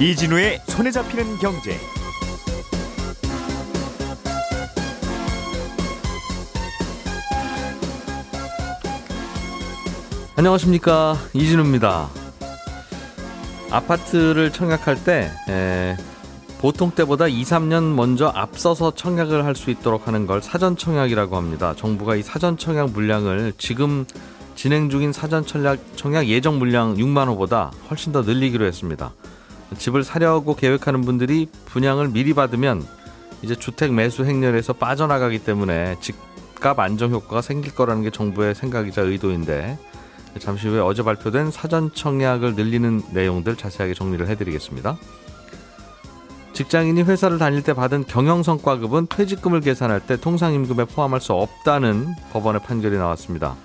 이진우의 손에 잡히는 경제. 안녕하십니까 이진우입니다. 아파트를 청약할 때 에, 보통 때보다 2, 3년 먼저 앞서서 청약을 할 수 있도록 하는 걸 사전 청약이라고 합니다. 정부가 이 사전 청약 물량을 지금 진행 중인 사전 청약, 청약 예정 물량 6만 호보다 훨씬 더 늘리기로 했습니다. 집을 사려고 계획하는 분들이 분양을 미리 받으면 이제 주택 매수 행렬에서 빠져나가기 때문에 집값 안정 효과가 생길 거라는 게 정부의 생각이자 의도인데 잠시 후에 어제 발표된 사전 청약을 늘리는 내용들 자세하게 정리를 해드리겠습니다. 직장인이 회사를 다닐 때 받은 경영성과급은 퇴직금을 계산할 때 통상임금에 포함할 수 없다는 법원의 판결이 나왔습니다.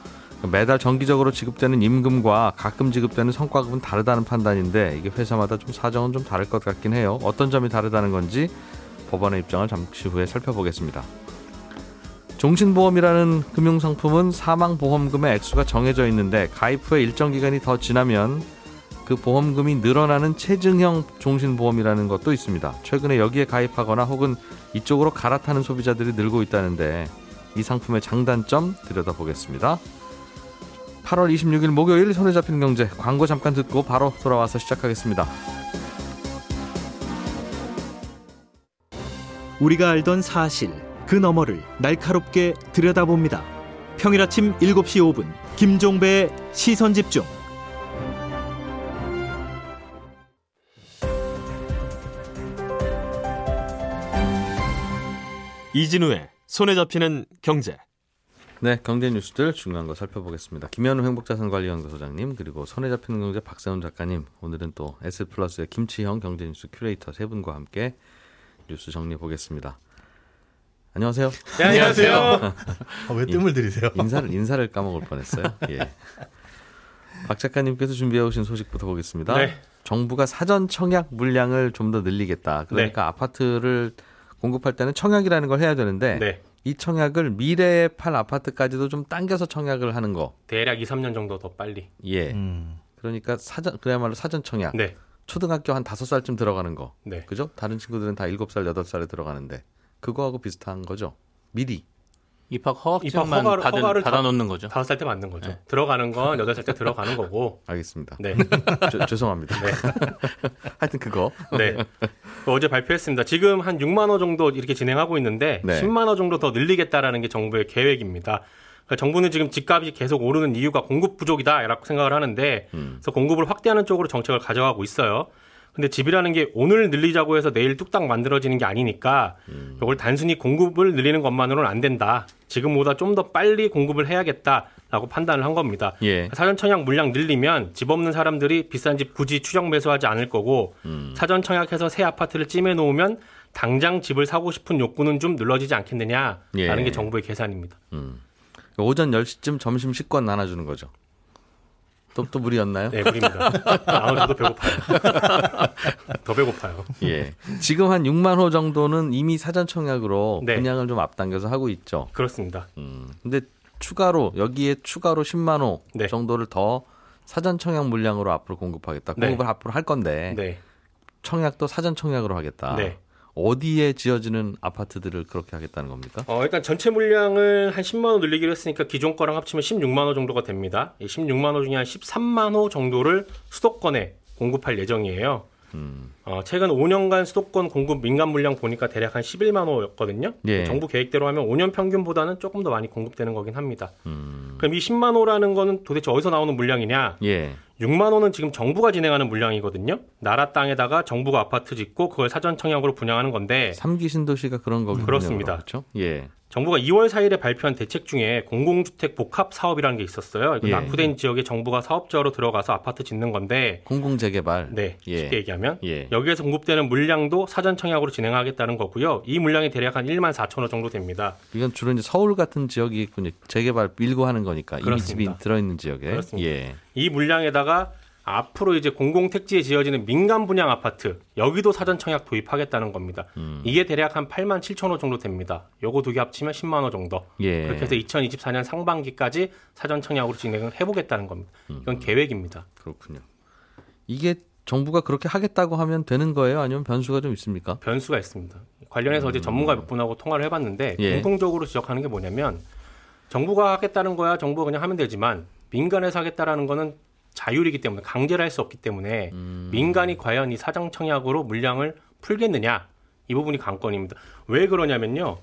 매달 정기적으로 지급되는 임금과 가끔 지급되는 성과급은 다르다는 판단인데 이게 회사마다 좀 사정은 좀 다를 것 같긴 해요. 어떤 점이 다르다는 건지 법원의 입장을 잠시 후에 살펴보겠습니다. 종신보험이라는 금융상품은 사망보험금의 액수가 정해져 있는데 가입 후에 일정 기간이 더 지나면 그 보험금이 늘어나는 체증형 종신보험이라는 것도 있습니다. 최근에 여기에 가입하거나 혹은 이쪽으로 갈아타는 소비자들이 늘고 있다는데 이 상품의 장단점 들여다보겠습니다. 8월 26일 목요일 손에 잡히는 경제 광고 잠깐 듣고 바로 돌아와서 시작하겠습니다. 우리가 알던 사실 그 너머를 날카롭게 들여다봅니다. 평일 아침 7시 5분 김종배의 시선 집중. 이진우의 손에 잡히는 경제. 네, 경제 뉴스들 중요한 거 살펴보겠습니다. 김현우 행복자산관리연구 소장님 그리고 손에 잡히는 경제 박세훈 작가님 오늘은 또 S 플러스의 김치형 경제 뉴스 큐레이터 세 분과 함께 뉴스 정리해 보겠습니다. 안녕하세요. 네, 안녕하세요. 아, 왜 뜸을 들이세요? 인사를 인사를 까먹을 뻔했어요. 예. 박 작가님께서 준비해 오신 소식부터 보겠습니다. 네. 정부가 사전 청약 물량을 좀 더 늘리겠다. 그러니까 네. 아파트를 공급할 때는 청약이라는 걸 해야 되는데 네. 이 청약을 미래에 팔 아파트까지도 좀 당겨서 청약을 하는 거. 대략 2, 3년 정도 더 빨리. 예. 음. 그러니까 사전 그야말로 사전 청약. 네. 초등학교 한 다섯 살쯤 들어가는 거. 네. 그죠? 다른 친구들은 다 일곱 살 여덟 살에 들어가는데 그거하고 비슷한 거죠. 미리. 입학 허가증만 입학 허가를- 받은, 허가를 다- 받아 놓는 거죠. 다섯 살 때 맞는 거죠. 네. 들어가는 건 여덟 살 때 들어가는 거고. 알겠습니다. 네. 저- 죄송합니다. 네. 하여튼 그거. 네. 그 어제 발표했습니다. 지금 한 6만 원 정도 이렇게 진행하고 있는데 네. 10만 원 정도 더 늘리겠다라는 게 정부의 계획입니다. 그러니까 정부는 지금 집값이 계속 오르는 이유가 공급 부족이다라고 생각을 하는데 음. 그래서 공급을 확대하는 쪽으로 정책을 가져가고 있어요. 근데 집이라는 게 오늘 늘리자고 해서 내일 뚝딱 만들어지는 게 아니니까 음. 이걸 단순히 공급을 늘리는 것만으로는 안 된다. 지금보다 좀 더 빨리 공급을 해야겠다라고 판단을 한 겁니다. 예. 사전 청약 물량 늘리면 집 없는 사람들이 비싼 집 굳이 추정 매수하지 않을 거고 음. 사전 청약해서 새 아파트를 찜해 놓으면 당장 집을 사고 싶은 욕구는 좀 늘어지지 않겠느냐라는 예. 게 정부의 계산입니다. 음. 오전 10시쯤 점심 식권 나눠주는 거죠. 또, 또 무리였나요? 네, 무리입니다. 아, 저도 배고파요. 더 배고파요. 예. 지금 한 6만 호 정도는 이미 사전 청약으로 네. 분양을 좀 앞당겨서 하고 있죠. 그렇습니다. 음. 근데 추가로 여기에 추가로 10만 호 네. 정도를 더 사전 청약 물량으로 앞으로 공급하겠다. 네. 공급을 앞으로 할 건데 네. 청약도 사전 청약으로 하겠다. 네. 어디에 지어지는 아파트들을 그렇게 하겠다는 겁니까? 어, 일단 전체 물량을 한 10만 호 늘리기로 했으니까 기존 거랑 합치면 16만 호 정도가 됩니다. 이 16만 호 중에 한 13만 호 정도를 수도권에 공급할 예정이에요. 음. 어, 최근 5년간 수도권 공급 민간 물량 보니까 대략 한 11만 호였거든요. 예. 정부 계획대로 하면 5년 평균보다는 조금 더 많이 공급되는 거긴 합니다. 음. 그럼 이 10만 호라는 거는 도대체 어디서 나오는 물량이냐? 예. 6만 호는 지금 정부가 진행하는 물량이거든요. 나라 땅에다가 정부가 아파트 짓고 그걸 사전 청약으로 분양하는 건데 삼기 신도시가 그런 거군요. 그렇습니다. 그렇죠? 예. 정부가 2월 4일에 발표한 대책 중에 공공주택 복합 사업이라는 게 있었어요. 이거 예. 낙후된 지역에 정부가 사업자로 들어가서 아파트 짓는 건데 공공 재개발. 네, 예. 쉽게 얘기하면 예. 여기에서 공급되는 물량도 사전 청약으로 진행하겠다는 거고요. 이 물량이 대략 한 1만 4천 호 정도 됩니다. 이건 주로 이제 서울 같은 지역이. 재개발 밀고 하는 거니까 이미 그렇습니다. 집이 들어 있는 지역에. 그렇습니다. 예. 이 물량에다가 앞으로 이제 공공 택지에 지어지는 민간 분양 아파트 여기도 사전 청약 도입하겠다는 겁니다. 음. 이게 대략 한 8만 7천 호 정도 됩니다. 요거 두 개 합치면 10만 호 정도. 예. 그렇게 해서 2024년 상반기까지 사전 청약으로 진행을 해보겠다는 겁니다. 음. 이건 계획입니다. 그렇군요. 이게 정부가 그렇게 하겠다고 하면 되는 거예요? 아니면 변수가 좀 있습니까? 변수가 있습니다. 관련해서 어제 전문가 몇 분하고 통화를 해봤는데 예. 공통적으로 지적하는 게 뭐냐면 정부가 하겠다는 거야 정부가 그냥 하면 되지만 민간에서 하겠다라는 거는 자율이기 때문에 강제를 할 수 없기 때문에 민간이 과연 이 사정 청약으로 물량을 풀겠느냐 이 부분이 관건입니다. 왜 그러냐면요.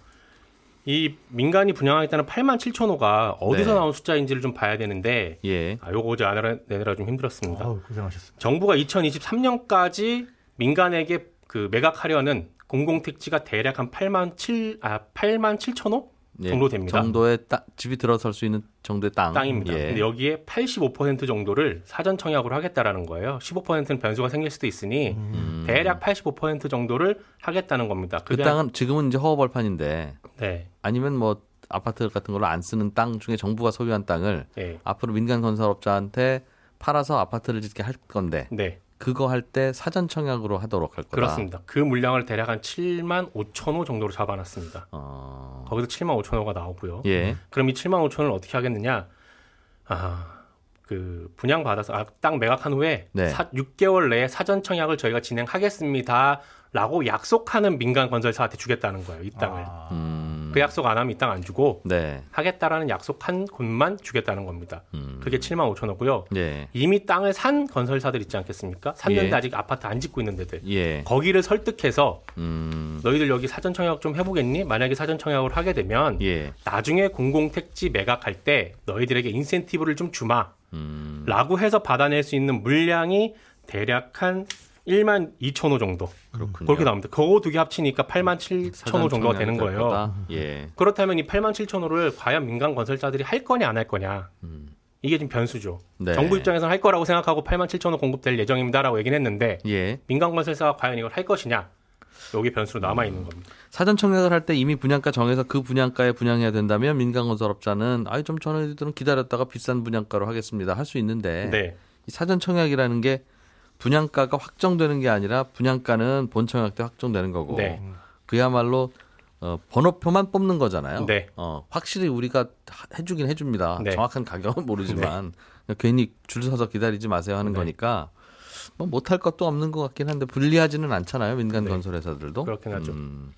이 민간이 분양하겠다는 8만 7천 호가 어디서 네. 나온 숫자인지를 좀 봐야 되는데 예. 아, 요거 어제 알아내느라 좀 힘들었습니다. 아우, 고생하셨습니다. 정부가 2023년까지 민간에게 그 매각하려는 공공택지가 대략 한 8만 7, 아, 8만 7천 호 예. 정도 됩니다. 정도의 따, 집이 들어설 수 있는 정도의 땅. 땅입니다. 예. 근데 여기에 85% 정도를 사전 청약으로 하겠다라는 거예요. 15%는 변수가 생길 수도 있으니 음. 대략 85% 정도를 하겠다는 겁니다. 그 땅은 지금은 이제 허허벌판인데 네. 아니면 뭐 아파트 같은 걸로 안 쓰는 땅 중에 정부가 소유한 땅을 네. 앞으로 민간 건설업자한테 팔아서 아파트를 짓게 할 건데 네. 그거 할 때 사전 청약으로 하도록 할 거다. 그렇습니다. 그 물량을 대략 한 7만 5천 호 정도로 잡아놨습니다. 어... 거기서 7만 5천 호가 나오고요. 예. 그럼 이 7만 5천을 어떻게 하겠느냐? 아, 그 분양 받아서 아, 땅 매각한 후에 네. 사, 6개월 내에 사전 청약을 저희가 진행하겠습니다라고 약속하는 민간 건설사한테 주겠다는 거예요. 이 땅을. 아, 음... 그 약속 안 하면 이 땅 안 주고 네. 하겠다라는 약속한 곳만 주겠다는 겁니다. 음... 그게 7만 5천 호고요. 예. 이미 땅을 산 건설사들 있지 않겠습니까? 샀는데 예. 아직 아파트 안 짓고 있는 데들. 예. 거기를 설득해서 음... 너희들 여기 사전 청약 좀 해보겠니? 만약에 사전 청약을 하게 되면 예. 나중에 공공택지 매각할 때 너희들에게 인센티브를 좀 주마. 음... 라고 해서 받아낼 수 있는 물량이 대략 한 1만 2천 호 정도. 그렇군요. 그렇게 나옵니다. 그거 두 개 합치니까 8만 7천 호 정도가 되는 될 거예요. 예. 그렇다면 이 8만 7천 호를 과연 민간 건설자들이 할 거냐 안 할 거냐. 이게 지금 변수죠. 음. 네. 정부 입장에서는 할 거라고 생각하고 8만 7천 호 공급될 예정입니다라고 얘기는 했는데 예. 민간 건설사가 과연 이걸 할 것이냐. 여기 변수로 남아 있는 겁니다. 사전 청약을 할 때 이미 분양가 정해서 그 분양가에 분양해야 된다면 민간 건설업자는 아이 좀 저희들은 기다렸다가 비싼 분양가로 하겠습니다 할 수 있는데 네. 이 사전 청약이라는 게 분양가가 확정되는 게 아니라 분양가는 본 청약 때 확정되는 거고 네. 그야말로 어, 번호표만 뽑는 거잖아요. 네. 어, 확실히 우리가 하- 해주긴 해줍니다. 네. 정확한 가격은 모르지만 괜히 줄 서서 기다리지 마세요 하는 네. 거니까 뭐 못할 것도 없는 것 같긴 한데 불리하지는 않잖아요. 민간 네. 건설 회사들도. 그렇긴 하죠. 음.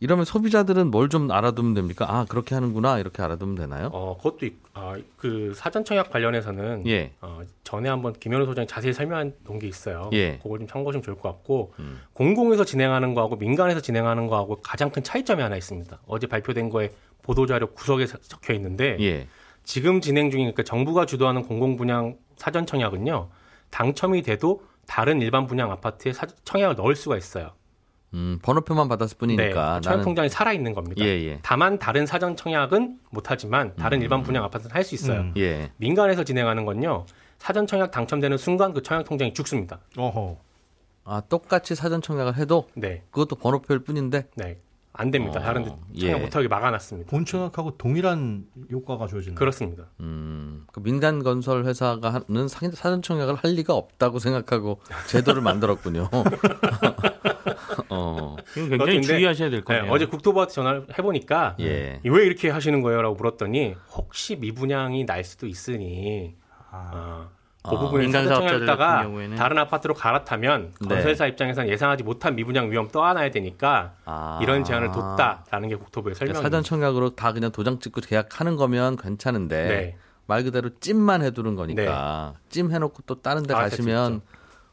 이러면 소비자들은 뭘 좀 알아두면 됩니까? 아 그렇게 하는구나 이렇게 알아두면 되나요? 어, 그것도 있, 아, 그 사전 청약 관련해서는 예. 어, 전에 한번 김현우 소장이 자세히 설명한 놓은 게 있어요. 예. 그걸 좀 참고하시면 좋을 것 같고 음. 공공에서 진행하는 거하고 민간에서 진행하는 거하고 가장 큰 차이점이 하나 있습니다. 어제 발표된 거에 보도자료 구석에 서- 적혀 있는데 예. 지금 진행 중인 그러니까 정부가 주도하는 공공 분양 사전 청약은요 당첨이 돼도 다른 일반 분양 아파트에 사- 청약을 넣을 수가 있어요. 음, 번호표만 받았을 뿐이니까 네, 청약 나는 통장이 살아 있는 겁니다. 예, 예. 다만 다른 사전 청약은 못하지만 다른 일반 분양 아파트는 할 수 있어요. 음. 예. 민간에서 진행하는 건요. 사전 청약 당첨되는 순간 그 청약 통장이 죽습니다. 어허. 아 똑같이 사전 청약을 해도 네, 그것도 번호표일 뿐인데 네, 안 됩니다. 어, 다른 데 청약 예. 못하게 막아놨습니다. 본청약하고 동일한 효과가 주어지는. 그렇습니다. 음, 그 민간 건설 회사가 하는 사- 사전 청약을 할 리가 없다고 생각하고 제도를 만들었군요. 어, 이거 굉장히 근데- 주의하셔야 될 네, 거예요. 어제 국토부한테 전화를 해보니까 예. 왜 이렇게 하시는 거예요?라고 물었더니 혹시 미분양이 날 수도 있으니 아, 어, 그 아, 부분에 경우에는 다른 아파트로 갈아타면 네. 건설사 입장에서는 예상하지 못한 미분양 위험 떠안아야 되니까 아. 이런 제한을 뒀다라는 게 국토부의 그러니까 설명입니다. 사전 청약으로 다 그냥 도장 찍고 계약하는 거면 괜찮은데 네. 말 그대로 찜만 해두는 거니까 찜 해놓고 또 다른 데 아, 가시면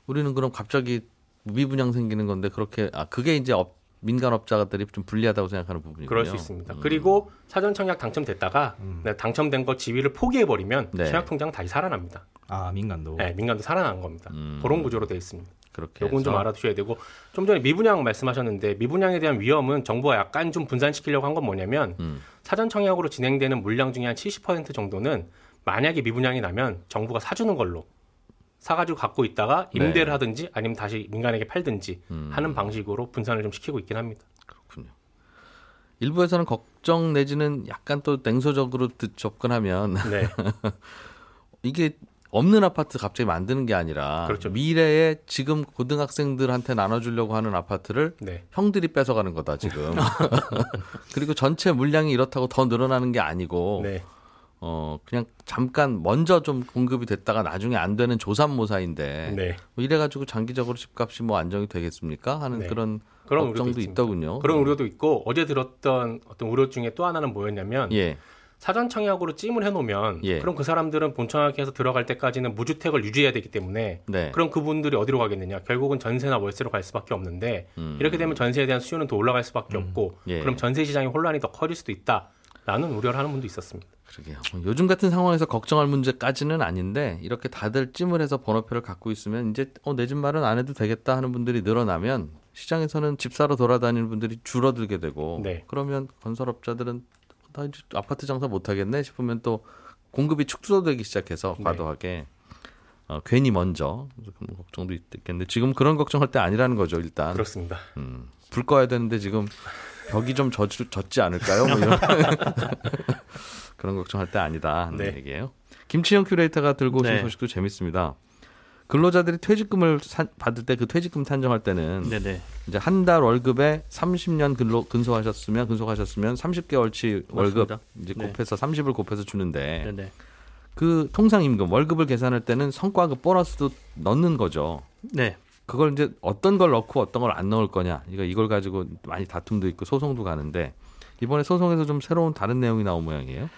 우리는 그럼 갑자기 미분양 생기는 건데 그렇게 아 그게 이제 업, 민간업자들이 좀 불리하다고 생각하는 부분이군요. 그럴 수 있습니다. 음. 그리고 사전 청약 당첨됐다가 네, 당첨된 거 지위를 포기해 버리면 네. 청약 통장 다시 살아납니다. 아 민간도. 네, 민간도 살아난 겁니다. 음. 그런 구조로 되어 있습니다. 그렇게 요건 좀 해서 알아두셔야 되고 좀 전에 미분양 말씀하셨는데 미분양에 대한 위험은 정부가 약간 좀 분산시키려고 한 건 뭐냐면 음. 사전 청약으로 진행되는 물량 중에 한 70% 정도는 만약에 미분양이 나면 정부가 사주는 걸로 사가지고 갖고 있다가 네. 임대를 하든지 아니면 다시 민간에게 팔든지 음. 하는 방식으로 분산을 좀 시키고 있긴 합니다. 그렇군요. 일부에서는 걱정 내지는 약간 또 냉소적으로 듣- 접근하면 네, 이게 없는 아파트 갑자기 만드는 게 아니라 그렇죠. 미래에 지금 고등학생들한테 나눠주려고 하는 아파트를 네, 형들이 뺏어가는 거다 지금. 그리고 전체 물량이 이렇다고 더 늘어나는 게 아니고 네, 어 그냥 잠깐 먼저 좀 공급이 됐다가 나중에 안 되는 조삼모사인데 네. 뭐 이래가지고 장기적으로 집값이 뭐 안정이 되겠습니까? 하는 네. 그런 그런 걱정도. 있더군요. 그런 우려도 있고 어제 들었던 어떤 우려 중에 또 하나는 뭐였냐면 예, 사전 청약으로 찜을 해놓으면 예. 그럼 그 사람들은 본청약에서 들어갈 때까지는 무주택을 유지해야 되기 때문에 네. 그럼 그분들이 어디로 가겠느냐 결국은 전세나 월세로 갈 수밖에 없는데 음. 이렇게 되면 전세에 대한 수요는 더 올라갈 수밖에 없고 예. 그럼 전세 시장의 혼란이 더 커질 수도 있다 라는 우려를 하는 분도 있었습니다. 그러게요. 요즘 같은 상황에서 걱정할 문제까지는 아닌데 이렇게 다들 찜을 해서 번호표를 갖고 있으면 이제 어, 내 집 마련 안 해도 되겠다 하는 분들이 늘어나면 시장에서는 집 사러 돌아다니는 분들이 줄어들게 되고 네. 그러면 건설업자들은 나 이제 아파트 장사 못 하겠네 싶으면 또 공급이 축소되기 시작해서 네. 과도하게 어, 괜히 먼저 그런 걱정도 있겠는데 지금 그런 걱정할 때 아니라는 거죠 일단 그렇습니다. 음, 불 꺼야 되는데 지금 벽이 좀 젖, 젖지 않을까요? 뭐 이런 그런 걱정할 때 아니다 하는 네. 얘기예요. 김치영 큐레이터가 들고 오신 네. 소식도 재밌습니다. 근로자들이 퇴직금을 산- 받을 때 그 퇴직금 산정할 때는 네네. 이제 한 달 월급에 30년 근로 근소하셨으면 근속하셨으면 30개월치 월급 맞습니다. 이제 네. 곱해서 30을 곱해서 주는데 네네. 그 통상 임금 월급을 계산할 때는 성과급 보너스도 넣는 거죠. 네. 그걸 이제 어떤 걸 넣고 어떤 걸 안 넣을 거냐. 이거 이걸 가지고 많이 다툼도 있고 소송도 가는데 이번에 소송에서 좀 새로운 다른 내용이 나온 모양이에요.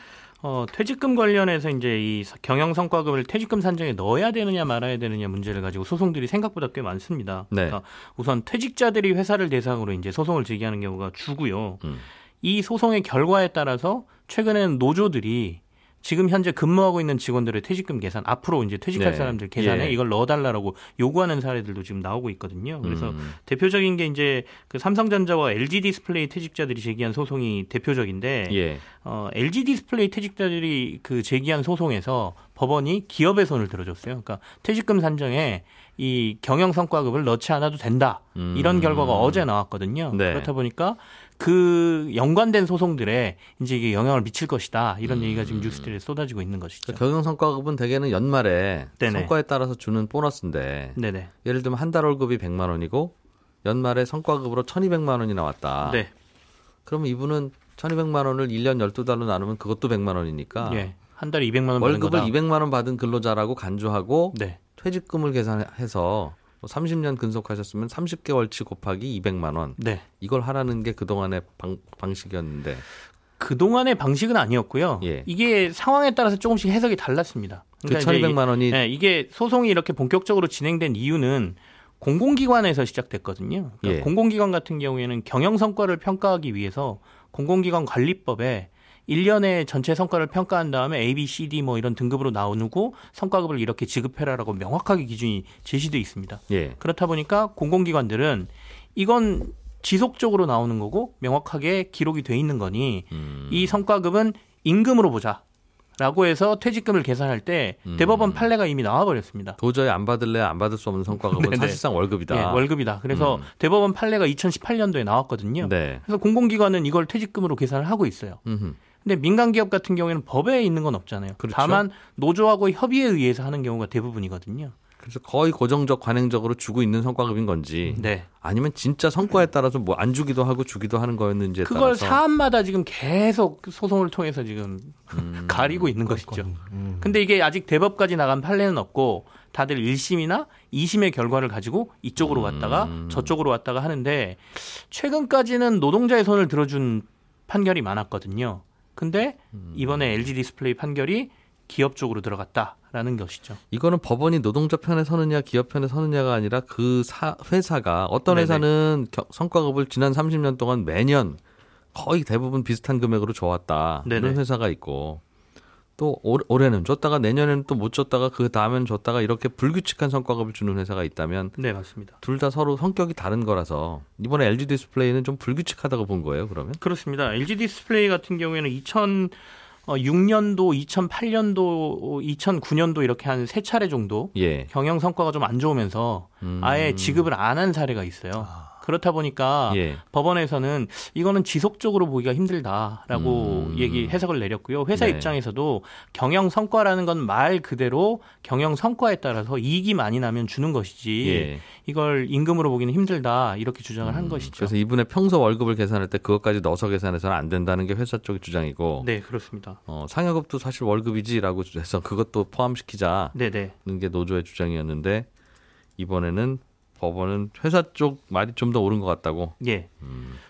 어, 퇴직금 관련해서 이제 이 경영 성과금을 퇴직금 산정에 넣어야 되느냐 말아야 되느냐 문제를 가지고 소송들이 생각보다 꽤 많습니다. 네. 그러니까 우선 퇴직자들이 회사를 대상으로 이제 소송을 제기하는 경우가 주고요. 음. 이 소송의 결과에 따라서 최근에는 노조들이 지금 현재 근무하고 있는 직원들의 퇴직금 계산 앞으로 이제 퇴직할 네. 사람들 계산에 예. 이걸 넣어달라고 요구하는 사례들도 지금 나오고 있거든요. 그래서 음. 대표적인 게 이제 그 삼성전자와 LG 디스플레이 퇴직자들이 제기한 소송이 대표적인데 예. 어, LG 디스플레이 퇴직자들이 그 제기한 소송에서 법원이 기업의 손을 들어줬어요. 그러니까 퇴직금 산정에 이 경영 성과급을 넣지 않아도 된다. 음. 이런 결과가 어제 나왔거든요. 네. 그렇다 보니까 그 연관된 소송들에 이제 이게 영향을 미칠 것이다. 이런 얘기가 지금 뉴스들에 쏟아지고 있는 것이죠. 그 경영 성과급은 대개는 연말에 네네. 성과에 따라서 주는 보너스인데 네네. 예를 들면 한 달 월급이 100만 원이고 연말에 성과급으로 1,200만 원이 나왔다. 네. 그러면 이분은 1,200만 원을 1년 12달로 나누면 그것도 100만 원이니까 예. 한 달에 200만 원 월급을 거다. 200만 원 받은 근로자라고 간주하고 네. 퇴직금을 계산해서 30년 근속하셨으면 30개월치 곱하기 200만 원. 네. 이걸 하라는 게 그동안의 방, 방식이었는데 그동안의 방식은 아니었고요. 예. 이게 상황에 따라서 조금씩 해석이 달랐습니다. 그 그러니까 이제 1200만 원이 네, 이게 소송이 이렇게 본격적으로 진행된 이유는 공공기관에서 시작됐거든요. 그러니까 예. 공공기관 같은 경우에는 경영 성과를 평가하기 위해서 공공기관 관리법에 1년의 전체 성과를 평가한 다음에 A, B, C, D 뭐 이런 등급으로 나누고 성과급을 이렇게 지급해라라고 명확하게 기준이 제시돼 있습니다. 예. 그렇다 보니까 공공기관들은 이건 지속적으로 나오는 거고 명확하게 기록이 돼 있는 거니 음. 이 성과급은 임금으로 보자. 라고 해서 퇴직금을 계산할 때 음. 대법원 판례가 이미 나와버렸습니다. 도저히 안 받을래 안 받을 수 없는 성과급은 네네. 사실상 월급이다. 예, 월급이다. 그래서 음. 대법원 판례가 2018년도에 나왔거든요. 네. 그래서 공공기관은 이걸 퇴직금으로 계산을 하고 있어요. 음흠. 근데 민간 기업 같은 경우에는 법에 있는 건 없잖아요. 그렇죠. 다만 노조하고 협의에 의해서 하는 경우가 대부분이거든요. 그래서 거의 고정적 관행적으로 주고 있는 성과급인 건지 네. 아니면 진짜 성과에 따라서 뭐 안 주기도 하고 주기도 하는 거였는지에 그걸 따라서 사안마다 지금 계속 소송을 통해서 지금 음. 가리고 있는 것이죠. 음. 근데 이게 아직 대법까지 나간 판례는 없고 다들 1심이나 2심의 결과를 가지고 이쪽으로 왔다가 음. 저쪽으로 왔다가 하는데 최근까지는 노동자의 손을 들어준 판결이 많았거든요. 근데 음. 이번에 LG 디스플레이 판결이 기업 쪽으로 들어갔다라는 것이죠. 이거는 법원이 노동자 편에 서느냐 기업 편에 서느냐가 아니라 그 사, 회사가 어떤 네네. 회사는 겨- 성과급을 지난 30년 동안 매년 거의 대부분 비슷한 금액으로 줘왔다. 네네. 이런 회사가 있고 또 올, 올해는 줬다가 내년에는 또 못 줬다가 그 다음엔 줬다가 이렇게 불규칙한 성과급을 주는 회사가 있다면 네, 맞습니다. 둘 다 서로 성격이 다른 거라서 이번에 LG 디스플레이는 좀 불규칙하다고 본 거예요. 그러면 그렇습니다. LG 디스플레이 같은 경우에는 2006년도, 2008년도, 2009년도 이렇게 한 세 차례 정도 예. 경영 성과가 좀 안 좋으면서 음. 아예 지급을 안 한 사례가 있어요. 그렇다 보니까 예. 법원에서는 이거는 지속적으로 보기가 힘들다라고 음. 얘기 해석을 내렸고요. 회사 네. 입장에서도 경영 성과라는 건 말 그대로 경영 성과에 따라서 이익이 많이 나면 주는 것이지 예. 이걸 임금으로 보기는 힘들다 이렇게 주장을 한 음, 것이죠. 그래서 이분의 평소 월급을 계산할 때 그것까지 넣어서 계산해서는 안 된다는 게 회사 쪽의 주장이고 네, 그렇습니다. 어, 상여급도 사실 월급이지라고 해서 그것도 포함시키자는 네, 네. 게 노조의 주장이었는데 이번에는 법원은 회사 쪽 말이 좀 더 옳은 것 같다고. 예.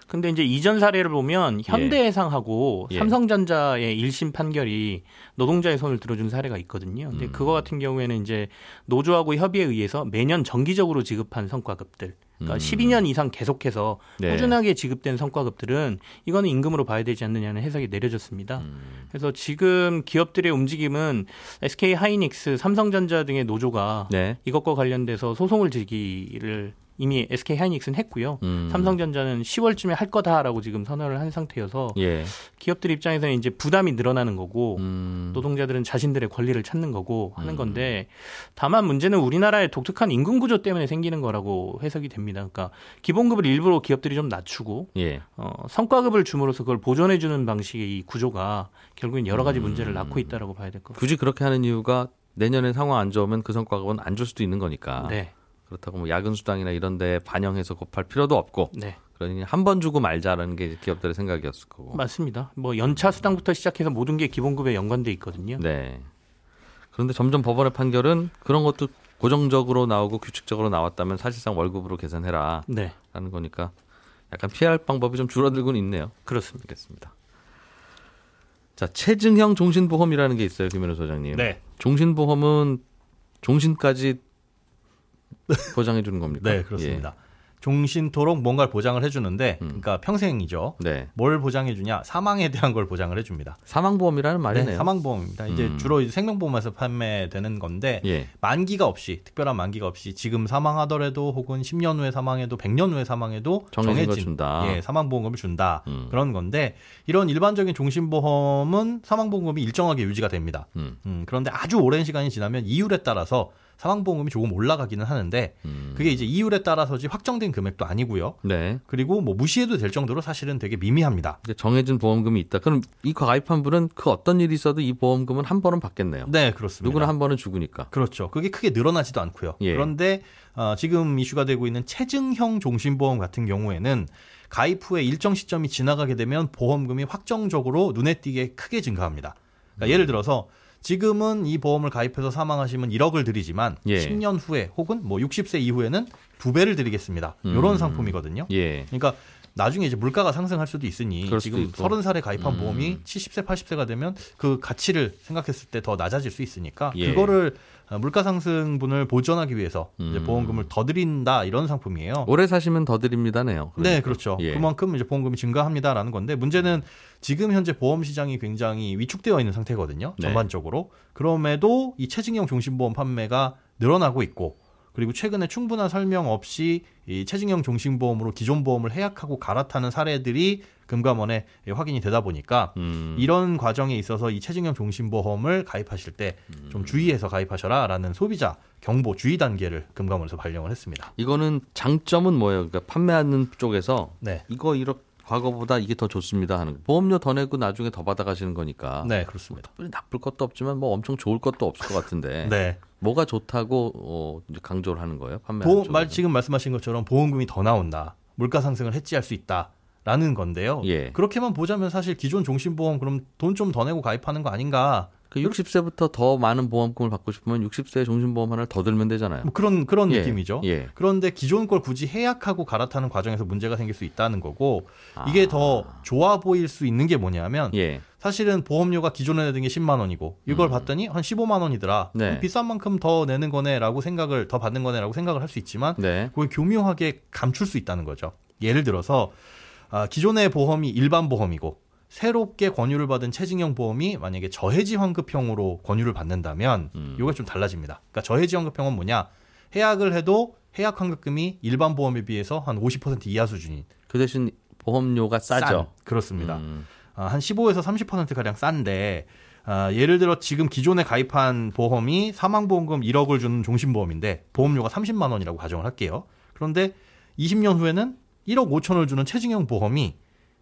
근데 이제 이전 사례를 보면 현대해상하고 예. 삼성전자의 1심 판결이 노동자의 손을 들어준 사례가 있거든요. 근데 음. 그거 같은 경우에는 이제 노조하고 협의에 의해서 매년 정기적으로 지급한 성과급들. 그러니까 음. 12년 이상 계속해서 네. 꾸준하게 지급된 성과급들은 이거는 임금으로 봐야 되지 않느냐는 해석이 내려졌습니다. 음. 그래서 지금 기업들의 움직임은 SK 하이닉스, 삼성전자 등의 노조가 네. 이것과 관련돼서 소송을 제기를 이미 SK 하이닉스는 했고요. 음. 삼성전자는 10월쯤에 할 거다라고 지금 선언을 한 상태여서 예. 기업들 입장에서는 이제 부담이 늘어나는 거고 음. 노동자들은 자신들의 권리를 찾는 거고 하는 음. 건데 다만 문제는 우리나라의 독특한 임금 구조 때문에 생기는 거라고 해석이 됩니다. 그러니까 기본급을 일부러 기업들이 좀 낮추고 예. 어, 성과급을 줌으로써 그걸 보존해 주는 방식의 이 구조가 결국엔 여러 가지 음. 문제를 낳고 있다라고 봐야 될 것 같습니다. 굳이 그렇게 하는 이유가 내년에 상황 안 좋으면 그 성과급은 안 줄 수도 있는 거니까. 네, 그렇다고 뭐 야근 수당이나 이런 데 반영해서 곱할 필요도 없고 네. 그러니 한 번 주고 말자라는 게 기업들의 생각이었을 거고. 맞습니다. 뭐 연차 수당부터 시작해서 모든 게 기본급에 연관돼 있거든요. 네. 그런데 점점 법원의 판결은 그런 것도 고정적으로 나오고 규칙적으로 나왔다면 사실상 월급으로 계산해라라는 네, 거니까 약간 피할 방법이 좀 줄어들고는 있네요. 그렇습니다. 알겠습니다. 자, 체증형 종신보험이라는 게 있어요, 김현우 소장님. 네. 종신보험은 종신까지 보장해 주는 겁니까? 네, 그렇습니다. 종신토록 뭔가를 보장을 해주는데, 음. 그러니까 평생이죠. 예. 네. 뭘 보장해주냐? 사망에 대한 걸 보장을 해줍니다. 사망보험이라는 말이네요. 네, 사망보험입니다. 이제 음. 주로 이제 생명보험에서 판매되는 건데, 예. 만기가 없이, 특별한 만기가 없이 지금 사망하더라도 혹은 10년 후에 사망해도 100년 후에 사망해도 정해진. 예, 사망보험금을 준다. 음. 그런 건데, 이런 일반적인 종신보험은 사망보험금이 일정하게 유지가 됩니다. 음. 음, 그런데 아주 오랜 시간이 지나면 이율에 따라서 사망보험금이 조금 올라가기는 하는데, 음. 그게 이제 이율에 따라서지 확정된 금액도 아니고요. 네. 그리고 뭐 무시해도 될 정도로 사실은 되게 미미합니다. 정해진 보험금이 있다. 그럼 이 가입한 분은 그 어떤 일이 있어도 이 보험금은 한 번은 받겠네요. 네, 그렇습니다. 누구나 한 번은 죽으니까. 그렇죠. 그게 크게 늘어나지도 않고요. 예. 그런데 어, 지금 이슈가 되고 있는 체증형 종신보험 같은 경우에는 가입 후에 일정 시점이 지나가게 되면 보험금이 확정적으로 눈에 띄게 크게 증가합니다. 그러니까 예를 들어서 지금은 이 보험을 가입해서 사망하시면 1억을 드리지만 예. 10년 후에 혹은 뭐 60세 이후에는 두 배를 드리겠습니다. 이런 음. 상품이거든요. 예. 그러니까 나중에 이제 물가가 상승할 수도 있으니 지금 있고. 30살에 가입한 음. 보험이 70세, 80세가 되면 그 가치를 생각했을 때 더 낮아질 수 있으니까 예. 그거를 어, 물가 상승분을 보전하기 위해서 음. 보험금을 더 드린다 이런 상품이에요. 오래 사시면 더 드립니다네요. 네, 그렇죠. 예. 그만큼 이제 보험금이 증가합니다라는 건데 문제는 지금 현재 보험 시장이 굉장히 위축되어 있는 상태거든요. 네. 전반적으로. 그럼에도 이 체증형 종신보험 판매가 늘어나고 있고 그리고 최근에 충분한 설명 없이 이 체증형 종신보험으로 기존 보험을 해약하고 갈아타는 사례들이 금감원에 확인이 되다 보니까 음. 이런 과정에 있어서 이 체증형 종신보험을 가입하실 때좀 음. 주의해서 가입하셔라라는 소비자 경보 주의 단계를 금감원에서 발령을 했습니다. 이거는 장점은 뭐예요? 그러니까 판매하는 쪽에서 네. 이거 이렇게 과거보다 이게 더 좋습니다 하는 거. 보험료 더 내고 나중에 더 받아가시는 거니까 네, 그렇습니다. 특별히 나쁠 것도 없지만 뭐 엄청 좋을 것도 없을 것 같은데 네. 뭐가 좋다고 어, 강조를 하는 거예요? 보험, 말. 지금 말씀하신 것처럼 보험금이 더 나온다. 물가 상승을 해지할 수 있다 라는 건데요. 예. 그렇게만 보자면 사실 기존 종신보험 그럼 돈 좀 더 내고 가입하는 거 아닌가? 그 60세부터 더 많은 보험금을 받고 싶으면 60세 종신보험 하나를 더 들면 되잖아요. 뭐 그런 그런 예, 느낌이죠. 예. 그런데 기존 걸 굳이 해약하고 갈아타는 과정에서 문제가 생길 수 있다는 거고 이게 더 좋아 보일 수 있는 게 뭐냐면 아. 예. 사실은 보험료가 기존에 내던 게 10만 원이고 이걸 봤더니 한 15만 원이더라. 음. 네. 비싼 만큼 더 내는 거네라고 생각을 더 받는 거네라고 생각을 할 수 있지만 네. 그걸 교묘하게 감출 수 있다는 거죠. 예를 들어서 아, 기존의 보험이 일반 보험이고 새롭게 권유를 받은 체증형 보험이 만약에 저해지 환급형으로 권유를 받는다면 음. 이게 좀 달라집니다. 그러니까 저해지 환급형은 뭐냐? 해약을 해도 해약 환급금이 일반 보험에 비해서 한 50% 이하 수준인 그 대신 보험료가 싸죠. 싼, 그렇습니다. 음. 아, 한 15에서 30% 가량 싼데 아, 예를 들어 지금 기존에 가입한 보험이 사망보험금 1억을 주는 종신보험인데 보험료가 30만 원이라고 가정을 할게요. 그런데 20년 후에는 1억 5천을 주는 체증형 보험이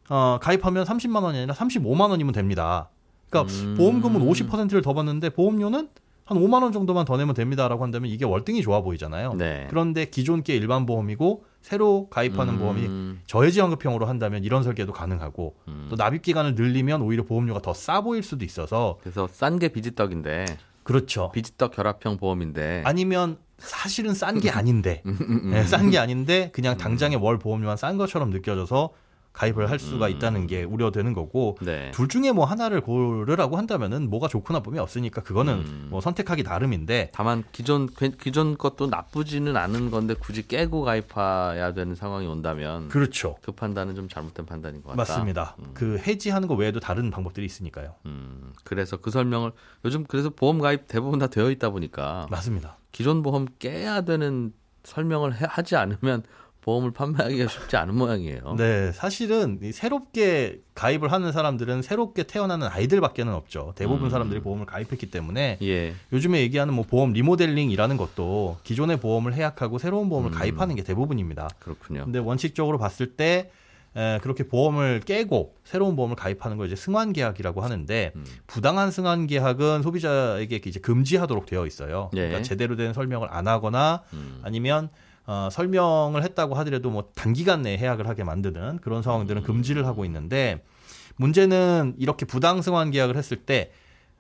어, 가입하면 30만 원이 아니라 35만 원이면 됩니다. 그러니까 음. 보험금은 50%를 더 받는데 보험료는 한 5만 원 정도만 더 내면 됩니다라고 한다면 이게 월등히 좋아 보이잖아요. 네. 그런데 기존 게 일반 보험이고 새로 가입하는 음. 보험이 저해지환급형으로 한다면 이런 설계도 가능하고 음. 또 납입 기간을 늘리면 오히려 보험료가 더 싸 보일 수도 있어서 그래서 싼 게 비지떡인데 그렇죠. 비지떡 결합형 보험인데 아니면 사실은 싼 게 아닌데 음, 네, 싼게 아닌데 그냥 당장에 월 보험료만 싼 것처럼 느껴져서 가입을 할 수가 있다는 게 우려되는 거고 네. 둘 중에 뭐 하나를 고르라고 한다면은 뭐가 좋고 나쁨이 없으니까 그거는 음. 뭐 선택하기 나름인데 다만 기존 기존 것도 나쁘지는 않은 건데 굳이 깨고 가입해야 되는 상황이 온다면 그, 그렇죠. 판단은 좀 잘못된 판단인 것 같다. 맞습니다. 그 해지하는 거 외에도 다른 방법들이 있으니까요. 음, 그래서 그 설명을 요즘 그래서 보험 가입 대부분 다 되어 있다 보니까 맞습니다. 기존 보험 깨야 되는 설명을 해- 하지 않으면 보험을 판매하기가 쉽지 않은 모양이에요. 네, 사실은 이 새롭게 가입을 하는 사람들은 새롭게 태어나는 아이들밖에는 없죠. 대부분 음. 사람들이 보험을 가입했기 때문에 예. 요즘에 얘기하는 뭐 보험 리모델링이라는 것도 기존의 보험을 해약하고 새로운 보험을 음. 가입하는 게 대부분입니다. 그렇군요. 근데 원칙적으로 봤을 때 에, 그렇게 보험을 깨고 새로운 보험을 가입하는 걸 이제 승환 계약이라고 하는데 음. 부당한 승환 계약은 소비자에게 이제 금지하도록 되어 있어요. 예. 그러니까 제대로 된 설명을 안 하거나 음. 아니면 어, 설명을 했다고 하더라도 뭐 단기간 내에 해약을 하게 만드는 그런 상황들은 금지를 하고 있는데 문제는 이렇게 부당 승환 계약을 했을 때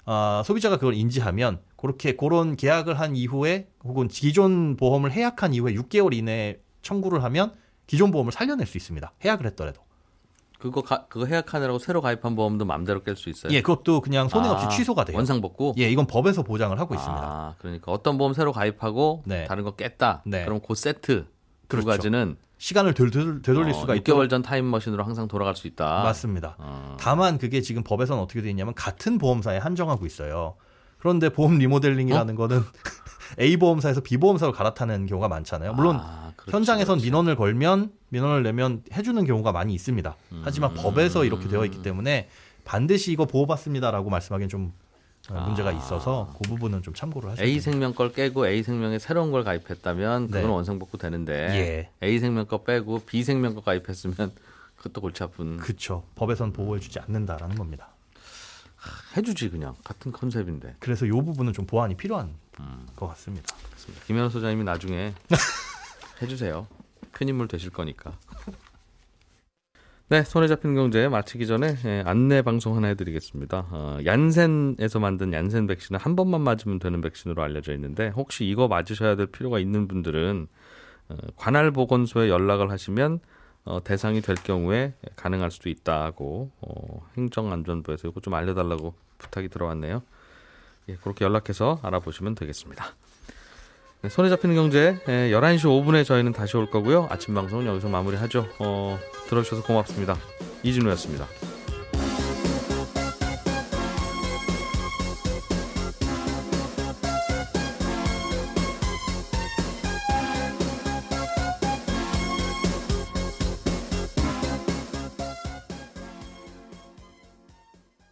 어, 소비자가 그걸 인지하면 그렇게 그런 계약을 한 이후에 혹은 기존 보험을 해약한 이후에 6개월 이내에 청구를 하면 기존 보험을 살려낼 수 있습니다. 해약을 했더라도. 그거 가, 그거 해약하느라고 새로 가입한 보험도 마음대로 깰 수 있어요. 예, 그것도 그냥 손해 없이 아, 취소가 돼요. 원상 복구. 예, 이건 법에서 보장을 하고 있습니다. 아, 그러니까 어떤 보험 새로 가입하고 네. 다른 거 깼다. 네. 그럼 그 되돌 그렇죠. 두 가지는 시간을 되, 되, 되돌릴 어, 수가 6개월 있도록 전 타임머신으로 항상 돌아갈 수 있다. 맞습니다. 어. 다만 그게 지금 법에서는 어떻게 되어 있냐면 같은 보험사에 한정하고 있어요. 그런데 보험 리모델링이라는 거는 A 보험사에서 B 보험사로 갈아타는 경우가 많잖아요. 물론 아, 그렇지, 현장에선 그렇지. 민원을 걸면 민원을 내면 해주는 경우가 많이 있습니다. 음. 하지만 법에서 이렇게 되어 있기 때문에 반드시 이거 보호받습니다라고 말씀하기엔 좀 어, 문제가 있어서 그 부분은 좀 참고를 하셔야 A. 생명 걸 깨고 A 생명에 새로운 걸 가입했다면 그건 네. 원상 복구 되는데 예. A 생명 거 빼고 B 생명 거 가입했으면 그것도 골치 아픈 그렇죠. 법에선 보호해주지 않는다라는 겁니다. 해주지 그냥 같은 컨셉인데. 그래서 이 부분은 좀 보완이 필요한 음. 것 같습니다. 김현우 소장님이 나중에 해주세요. 큰 인물 되실 거니까. 네, 손에 잡히는 경제 마치기 전에 예, 안내 방송 하나 해드리겠습니다. 어, 얀센에서 만든 얀센 백신은 한 번만 맞으면 되는 백신으로 알려져 있는데 혹시 이거 맞으셔야 될 필요가 있는 분들은 어, 관할 보건소에 연락을 하시면 어, 대상이 될 경우에 가능할 수도 있다고 어, 행정안전부에서 이거 좀 알려달라고 부탁이 들어왔네요. 예, 그렇게 연락해서 알아보시면 되겠습니다. 네, 손에 잡히는 경제 예, 11시 5분에 저희는 다시 올 거고요. 아침 방송은 여기서 마무리하죠. 어, 들어주셔서 고맙습니다. 이진우였습니다.